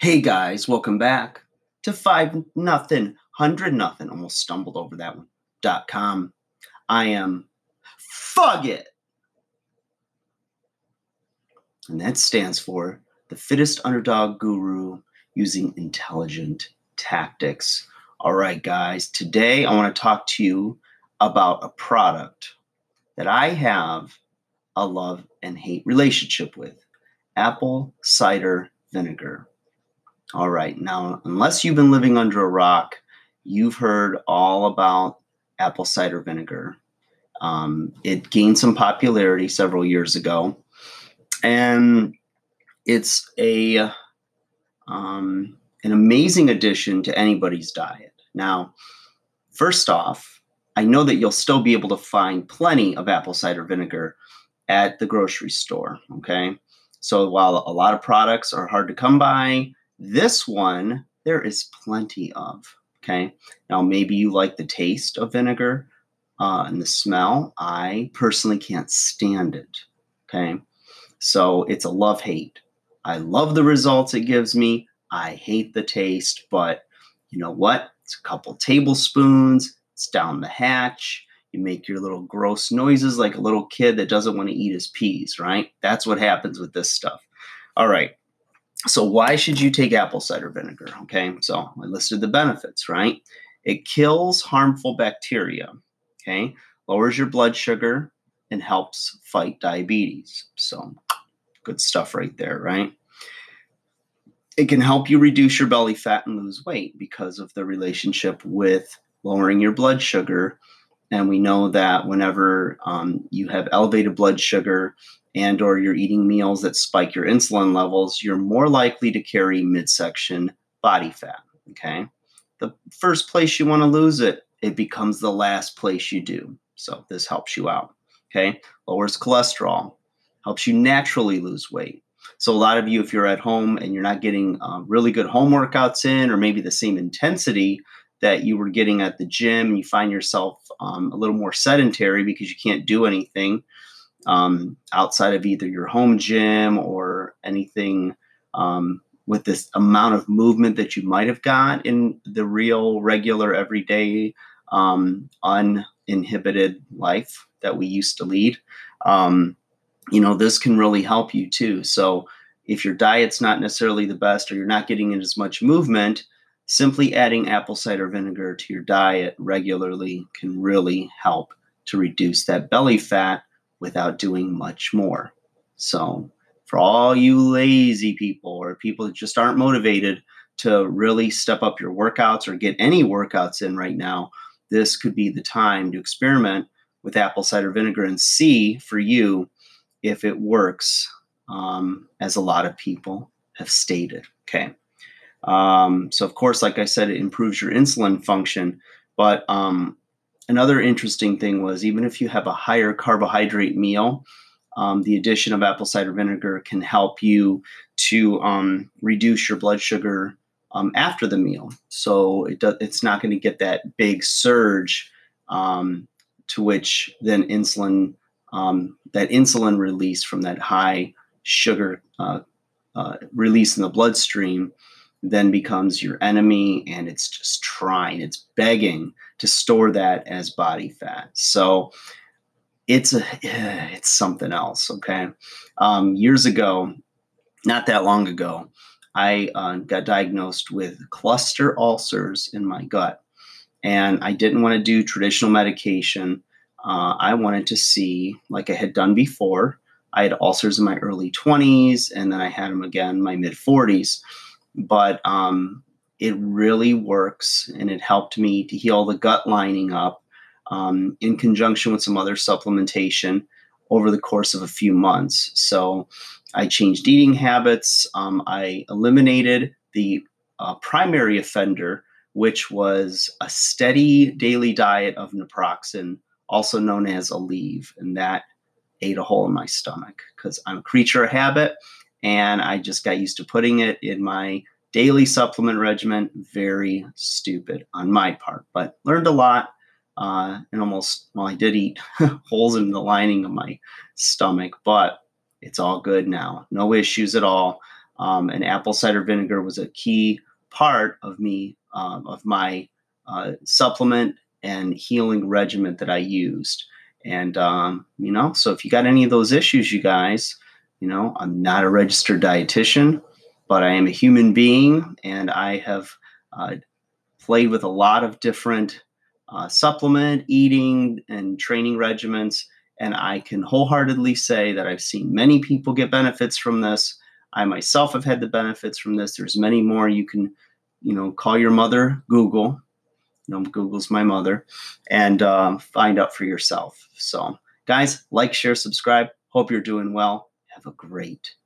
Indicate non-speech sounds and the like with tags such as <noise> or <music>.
Hey guys, welcome back to five nothing, hundred nothing. Almost stumbled over that one. Dot com. I am Fug It. And that stands for the fittest underdog guru using intelligent tactics. All right, guys, today I want to talk to you about a product that I have a love and hate relationship with apple cider vinegar. All right, now, unless you've been living under a rock, you've heard all about apple cider vinegar. Um, it gained some popularity several years ago, and it's a um, an amazing addition to anybody's diet. Now, first off, I know that you'll still be able to find plenty of apple cider vinegar at the grocery store. Okay, so while a lot of products are hard to come by, this one, there is plenty of. Okay. Now, maybe you like the taste of vinegar uh, and the smell. I personally can't stand it. Okay. So it's a love hate. I love the results it gives me. I hate the taste, but you know what? It's a couple tablespoons, it's down the hatch. You make your little gross noises like a little kid that doesn't want to eat his peas, right? That's what happens with this stuff. All right. So, why should you take apple cider vinegar? Okay, so I listed the benefits, right? It kills harmful bacteria, okay, lowers your blood sugar, and helps fight diabetes. So, good stuff right there, right? It can help you reduce your belly fat and lose weight because of the relationship with lowering your blood sugar. And we know that whenever um, you have elevated blood sugar, and or you're eating meals that spike your insulin levels, you're more likely to carry midsection body fat, okay? The first place you want to lose it, it becomes the last place you do. So this helps you out, okay? Lowers cholesterol, helps you naturally lose weight. So a lot of you, if you're at home and you're not getting uh, really good home workouts in, or maybe the same intensity that you were getting at the gym, and you find yourself um, a little more sedentary because you can't do anything um, outside of either your home gym or anything um, with this amount of movement that you might have got in the real, regular, everyday, um, uninhibited life that we used to lead. Um, you know, this can really help you too. So, if your diet's not necessarily the best or you're not getting in as much movement, simply adding apple cider vinegar to your diet regularly can really help to reduce that belly fat without doing much more. So, for all you lazy people or people that just aren't motivated to really step up your workouts or get any workouts in right now, this could be the time to experiment with apple cider vinegar and see for you if it works um, as a lot of people have stated. Okay. Um, so, of course, like I said, it improves your insulin function, but um, another interesting thing was even if you have a higher carbohydrate meal, um, the addition of apple cider vinegar can help you to um, reduce your blood sugar um, after the meal. So it does, it's not going to get that big surge um, to which then insulin, that insulin release from that high sugar uh, uh, release in the bloodstream then becomes your enemy and it's just trying, it's begging to store that as body fat. So it's a <sighs> it's something else. Okay, um, years ago, not that long ago, I uh, got diagnosed with cluster ulcers in my gut, and I didn't want to do traditional medication. Uh, I wanted to see, like I had done before. I had ulcers in my early 20s, and then I had them again in my mid 40s but um, it really works and it helped me to heal the gut lining up um, in conjunction with some other supplementation over the course of a few months. So I changed eating habits. Um, I eliminated the uh, primary offender, which was a steady daily diet of naproxen, also known as Aleve, and that ate a hole in my stomach because I'm a creature of habit and I just got used to putting it in my daily supplement regimen. Very stupid on my part, but learned a lot. Uh, and almost, well, I did eat <laughs> holes in the lining of my stomach, but it's all good now. No issues at all. Um, and apple cider vinegar was a key part of me, um, of my uh, supplement and healing regimen that I used. And, um, you know, so if you got any of those issues, you guys, you know, I'm not a registered dietitian, but I am a human being and I have uh, played with a lot of different uh, supplement, eating, and training regimens. And I can wholeheartedly say that I've seen many people get benefits from this. I myself have had the benefits from this. There's many more. You can, you know, call your mother, Google. You know, Google's my mother, and um, find out for yourself. So, guys, like, share, subscribe. Hope you're doing well. Have a great